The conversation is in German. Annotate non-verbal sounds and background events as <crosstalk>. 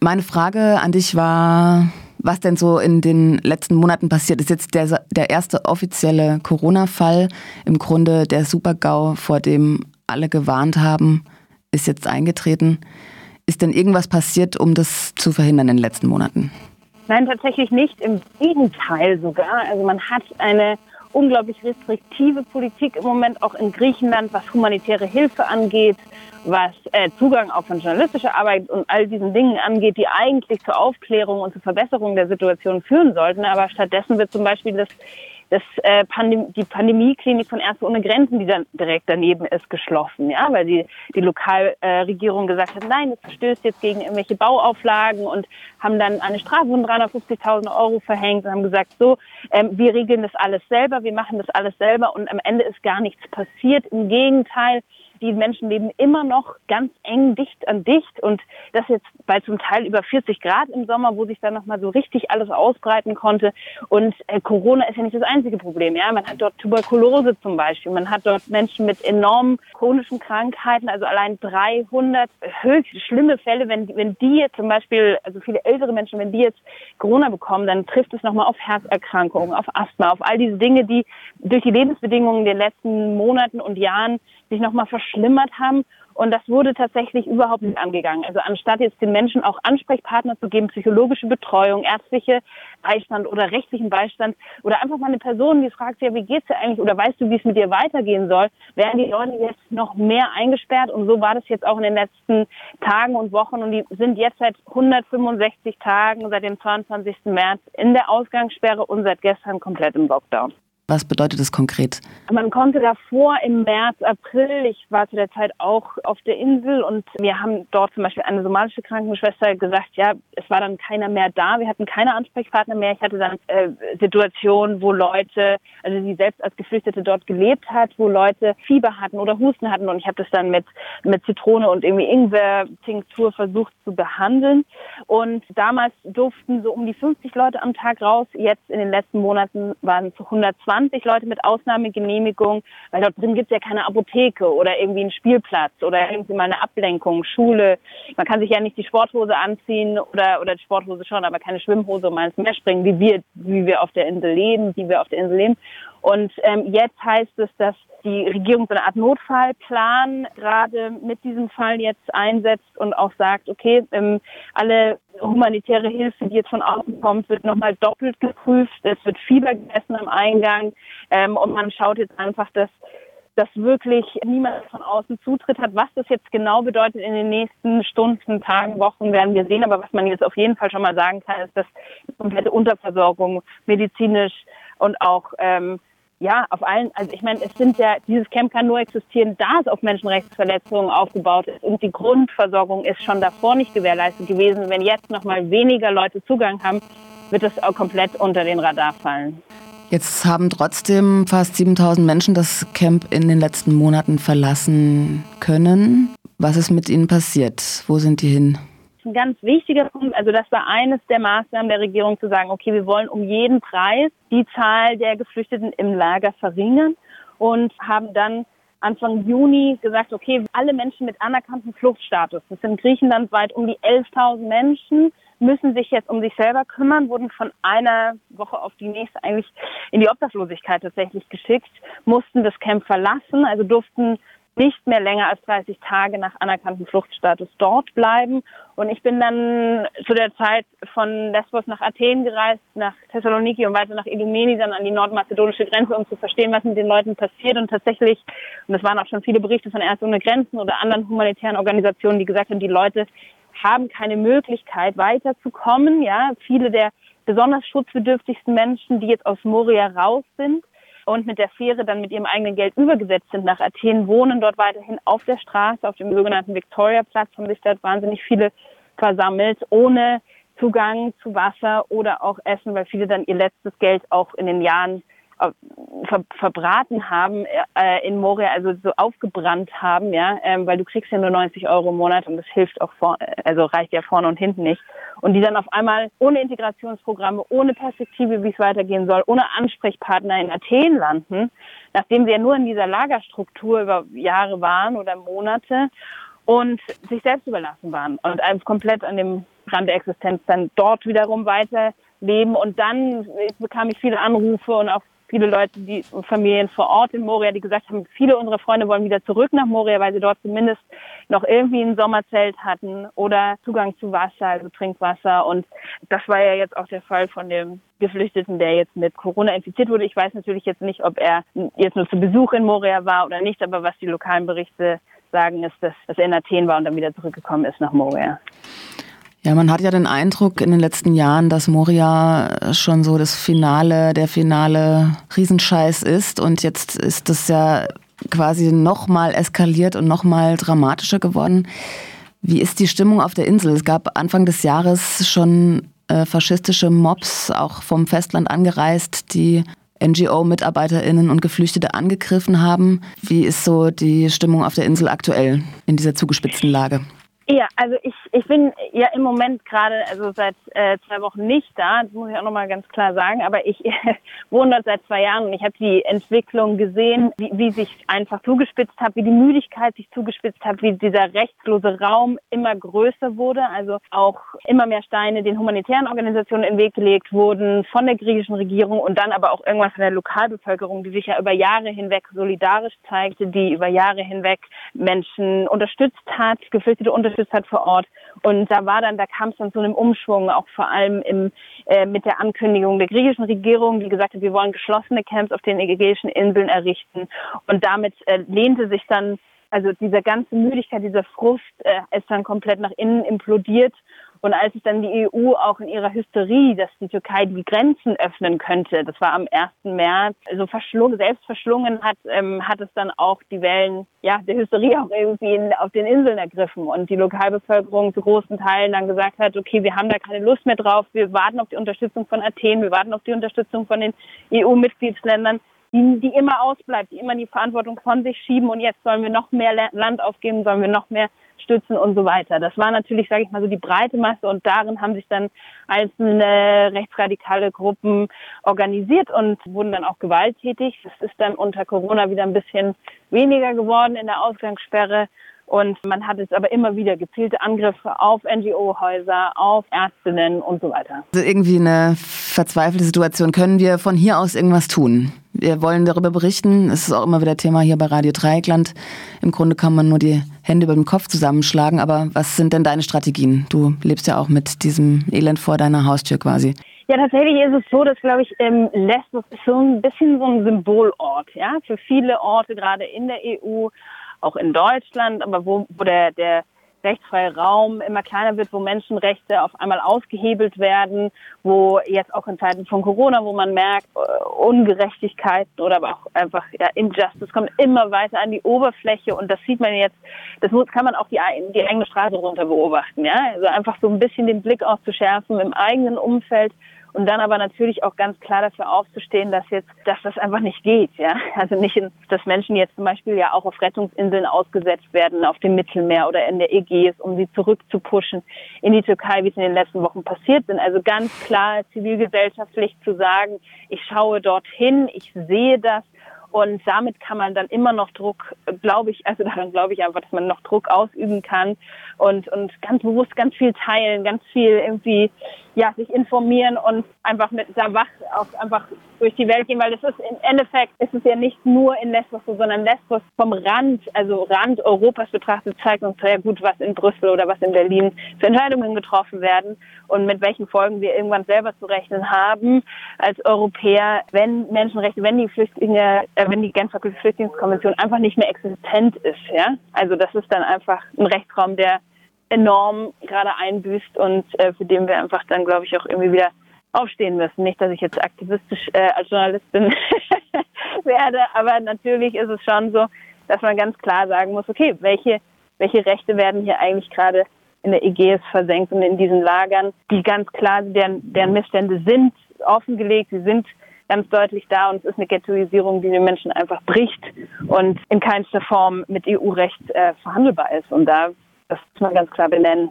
Meine Frage an dich war, was denn so in den letzten Monaten passiert ist. Jetzt der, der erste offizielle Corona-Fall, im Grunde der Super-GAU, vor dem alle gewarnt haben, ist jetzt eingetreten. Ist denn irgendwas passiert, um das zu verhindern in den letzten Monaten? Nein, tatsächlich nicht. Im Gegenteil sogar. Also man hat eine unglaublich restriktive Politik im Moment auch in Griechenland, was humanitäre Hilfe angeht, was äh, Zugang auch von journalistischer Arbeit und all diesen Dingen angeht, die eigentlich zur Aufklärung und zur Verbesserung der Situation führen sollten. Aber stattdessen wird zum Beispiel das das, äh, Pandem die Pandemieklinik von Ärzte ohne Grenzen, die dann direkt daneben ist, geschlossen, ja, weil die, die Lokalregierung äh, gesagt hat, nein, das verstößt jetzt gegen irgendwelche Bauauflagen und haben dann eine Strafe von 350.000 Euro verhängt und haben gesagt, so, ähm, wir regeln das alles selber, wir machen das alles selber und am Ende ist gar nichts passiert. Im Gegenteil, die Menschen leben immer noch ganz eng dicht an dicht und das jetzt bei zum Teil über 40 Grad im Sommer, wo sich dann nochmal so richtig alles ausbreiten konnte. Und äh, Corona ist ja nicht das einzige Problem. Ja, man hat dort Tuberkulose zum Beispiel, man hat dort Menschen mit enormen chronischen Krankheiten, also allein 300 höchst schlimme Fälle. Wenn, wenn die jetzt zum Beispiel, also viele ältere Menschen, wenn die jetzt Corona bekommen, dann trifft es nochmal auf Herzerkrankungen, auf Asthma, auf all diese Dinge, die durch die Lebensbedingungen in den letzten Monaten und Jahren sich nochmal verschlimmert haben. Und das wurde tatsächlich überhaupt nicht angegangen. Also anstatt jetzt den Menschen auch Ansprechpartner zu geben, psychologische Betreuung, ärztliche Beistand oder rechtlichen Beistand oder einfach mal eine Person, die fragt, ja, wie geht's dir eigentlich oder weißt du, wie es mit dir weitergehen soll, werden die Leute jetzt noch mehr eingesperrt. Und so war das jetzt auch in den letzten Tagen und Wochen. Und die sind jetzt seit 165 Tagen, seit dem 22. März in der Ausgangssperre und seit gestern komplett im Lockdown. Was bedeutet das konkret? Man konnte davor im März, April, ich war zu der Zeit auch auf der Insel und wir haben dort zum Beispiel eine somalische Krankenschwester gesagt, ja, es war dann keiner mehr da, wir hatten keine Ansprechpartner mehr. Ich hatte dann äh, Situationen, wo Leute, also sie selbst als Geflüchtete dort gelebt hat, wo Leute Fieber hatten oder Husten hatten und ich habe das dann mit, mit Zitrone und irgendwie Ingwer-Tinktur versucht zu behandeln. Und damals durften so um die 50 Leute am Tag raus. Jetzt in den letzten Monaten waren es 120 20 Leute mit Ausnahmegenehmigung, weil dort drin gibt es ja keine Apotheke oder irgendwie einen Spielplatz oder irgendwie mal eine Ablenkung, Schule. Man kann sich ja nicht die Sporthose anziehen oder, oder die Sporthose schon, aber keine Schwimmhose um mal ins Meer springen, wie wir, wie wir auf der Insel leben, wie wir auf der Insel leben. Und ähm, jetzt heißt es, dass die Regierung so eine Art Notfallplan gerade mit diesem Fall jetzt einsetzt und auch sagt, okay, ähm, alle humanitäre Hilfe, die jetzt von außen kommt, wird nochmal doppelt geprüft. Es wird Fieber gemessen am Eingang ähm, und man schaut jetzt einfach, dass dass wirklich niemand von außen Zutritt hat. Was das jetzt genau bedeutet in den nächsten Stunden, Tagen, Wochen, werden wir sehen. Aber was man jetzt auf jeden Fall schon mal sagen kann, ist, dass die komplette Unterversorgung medizinisch und auch ähm, ja, auf allen, also ich meine, es sind ja, dieses Camp kann nur existieren, da es auf Menschenrechtsverletzungen aufgebaut ist und die Grundversorgung ist schon davor nicht gewährleistet gewesen. Wenn jetzt nochmal weniger Leute Zugang haben, wird es auch komplett unter den Radar fallen. Jetzt haben trotzdem fast 7000 Menschen das Camp in den letzten Monaten verlassen können. Was ist mit ihnen passiert? Wo sind die hin? Ein ganz wichtiger Punkt. Also das war eines der Maßnahmen der Regierung zu sagen, okay, wir wollen um jeden Preis die Zahl der Geflüchteten im Lager verringern und haben dann Anfang Juni gesagt, okay, alle Menschen mit anerkanntem Fluchtstatus, das sind griechenlandweit um die 11.000 Menschen, müssen sich jetzt um sich selber kümmern, wurden von einer Woche auf die nächste eigentlich in die Obdachlosigkeit tatsächlich geschickt, mussten das Camp verlassen, also durften nicht mehr länger als 30 Tage nach anerkanntem Fluchtstatus dort bleiben. Und ich bin dann zu der Zeit von Lesbos nach Athen gereist, nach Thessaloniki und weiter nach Idumeni, dann an die nordmazedonische Grenze, um zu verstehen, was mit den Leuten passiert. Und tatsächlich, und es waren auch schon viele Berichte von Ärzte ohne Grenzen oder anderen humanitären Organisationen, die gesagt haben, die Leute haben keine Möglichkeit weiterzukommen. Ja, viele der besonders schutzbedürftigsten Menschen, die jetzt aus Moria raus sind, und mit der Fähre dann mit ihrem eigenen Geld übergesetzt sind nach Athen, wohnen dort weiterhin auf der Straße, auf dem sogenannten Victoria-Platz, haben sich dort wahnsinnig viele versammelt, ohne Zugang zu Wasser oder auch Essen, weil viele dann ihr letztes Geld auch in den Jahren ver verbraten haben äh, in Moria, also so aufgebrannt haben, ja, ähm, weil du kriegst ja nur 90 Euro im Monat und das hilft auch vor, also reicht ja vorne und hinten nicht. Und die dann auf einmal ohne Integrationsprogramme, ohne Perspektive, wie es weitergehen soll, ohne Ansprechpartner in Athen landen, nachdem sie ja nur in dieser Lagerstruktur über Jahre waren oder Monate und sich selbst überlassen waren und einfach komplett an dem Rand der Existenz dann dort wiederum weiterleben. Und dann bekam ich viele Anrufe und auch viele Leute, die Familien vor Ort in Moria, die gesagt haben, viele unserer Freunde wollen wieder zurück nach Moria, weil sie dort zumindest noch irgendwie ein Sommerzelt hatten oder Zugang zu Wasser, also Trinkwasser. Und das war ja jetzt auch der Fall von dem Geflüchteten, der jetzt mit Corona infiziert wurde. Ich weiß natürlich jetzt nicht, ob er jetzt nur zu Besuch in Moria war oder nicht, aber was die lokalen Berichte sagen, ist, dass, dass er in Athen war und dann wieder zurückgekommen ist nach Moria. Ja, man hat ja den Eindruck in den letzten Jahren, dass Moria schon so das Finale, der finale Riesenscheiß ist. Und jetzt ist das ja quasi nochmal eskaliert und nochmal dramatischer geworden. Wie ist die Stimmung auf der Insel? Es gab Anfang des Jahres schon äh, faschistische Mobs, auch vom Festland angereist, die NGO-MitarbeiterInnen und Geflüchtete angegriffen haben. Wie ist so die Stimmung auf der Insel aktuell in dieser zugespitzten Lage? Ja, also ich, ich bin ja im Moment gerade, also seit äh, zwei Wochen nicht da, das muss ich auch nochmal ganz klar sagen, aber ich äh, <laughs> wohne dort seit zwei Jahren und ich habe die Entwicklung gesehen, wie, wie sich einfach zugespitzt hat, wie die Müdigkeit sich zugespitzt hat, wie dieser rechtslose Raum immer größer wurde, also auch immer mehr Steine den humanitären Organisationen in den Weg gelegt wurden von der griechischen Regierung und dann aber auch irgendwann von der Lokalbevölkerung, die sich ja über Jahre hinweg solidarisch zeigte, die über Jahre hinweg Menschen unterstützt hat, Geflüchtete unterstützt unterstützt hat vor Ort. Und da war dann, da kam es dann zu einem Umschwung, auch vor allem im, äh, mit der Ankündigung der griechischen Regierung, die gesagt hat, wir wollen geschlossene Camps auf den ägäischen Inseln errichten. Und damit äh, lehnte sich dann also diese ganze Müdigkeit, dieser Frust äh, ist dann komplett nach innen implodiert und als es dann die EU auch in ihrer Hysterie, dass die Türkei die Grenzen öffnen könnte, das war am 1. März, so verschlungen, selbst verschlungen hat, ähm, hat es dann auch die Wellen ja, der Hysterie auch irgendwie in, auf den Inseln ergriffen und die Lokalbevölkerung zu großen Teilen dann gesagt hat, okay, wir haben da keine Lust mehr drauf, wir warten auf die Unterstützung von Athen, wir warten auf die Unterstützung von den EU-Mitgliedsländern die, die immer ausbleibt, die immer die Verantwortung von sich schieben und jetzt sollen wir noch mehr Land aufgeben, sollen wir noch mehr stützen und so weiter. Das war natürlich, sage ich mal, so die breite Masse und darin haben sich dann einzelne rechtsradikale Gruppen organisiert und wurden dann auch gewalttätig. Das ist dann unter Corona wieder ein bisschen weniger geworden in der Ausgangssperre. Und man hat es aber immer wieder gezielte Angriffe auf NGO-Häuser, auf Ärztinnen und so weiter. Also irgendwie eine verzweifelte Situation. Können wir von hier aus irgendwas tun? Wir wollen darüber berichten. Es ist auch immer wieder Thema hier bei Radio Dreieckland. Im Grunde kann man nur die Hände über den Kopf zusammenschlagen. Aber was sind denn deine Strategien? Du lebst ja auch mit diesem Elend vor deiner Haustür quasi. Ja, tatsächlich ist es so, dass, glaube ich, ähm, Lesbos ist so ein bisschen so ein Symbolort, ja, für viele Orte, gerade in der EU auch in Deutschland, aber wo, wo der, der rechtsfreie Raum immer kleiner wird, wo Menschenrechte auf einmal ausgehebelt werden, wo jetzt auch in Zeiten von Corona, wo man merkt, äh, Ungerechtigkeiten oder aber auch einfach ja, Injustice kommt immer weiter an die Oberfläche und das sieht man jetzt, das kann man auch die, die eigene Straße runter beobachten, ja, also einfach so ein bisschen den Blick auszuschärfen im eigenen Umfeld, und dann aber natürlich auch ganz klar dafür aufzustehen, dass jetzt, dass das einfach nicht geht, ja. Also nicht, dass Menschen jetzt zum Beispiel ja auch auf Rettungsinseln ausgesetzt werden, auf dem Mittelmeer oder in der Ägäis, um sie zurückzupushen in die Türkei, wie es in den letzten Wochen passiert sind. Also ganz klar zivilgesellschaftlich zu sagen, ich schaue dorthin, ich sehe das und damit kann man dann immer noch Druck, glaube ich, also daran glaube ich einfach, dass man noch Druck ausüben kann und, und ganz bewusst ganz viel teilen, ganz viel irgendwie, ja, sich informieren und einfach mit da wach auch einfach durch die Welt gehen, weil das ist im Endeffekt ist es ja nicht nur in Lesbos so, sondern Lesbos vom Rand, also Rand Europas betrachtet, zeigt uns sehr gut, was in Brüssel oder was in Berlin für Entscheidungen getroffen werden und mit welchen Folgen wir irgendwann selber zu rechnen haben als Europäer, wenn Menschenrechte, wenn die Flüchtlinge, äh, wenn die Genfer Flüchtlingskonvention einfach nicht mehr existent ist, ja. Also das ist dann einfach ein Rechtsraum, der enorm gerade einbüßt und äh, für den wir einfach dann, glaube ich, auch irgendwie wieder aufstehen müssen. Nicht, dass ich jetzt aktivistisch äh, als Journalistin <laughs> werde, aber natürlich ist es schon so, dass man ganz klar sagen muss, okay, welche, welche Rechte werden hier eigentlich gerade in der Ägäis versenkt und in diesen Lagern, die ganz klar, deren, deren Missstände sind offengelegt, sie sind ganz deutlich da und es ist eine Ghettoisierung, die den Menschen einfach bricht und in keinster Form mit EU-Recht äh, verhandelbar ist. Und da, das muss man ganz klar benennen.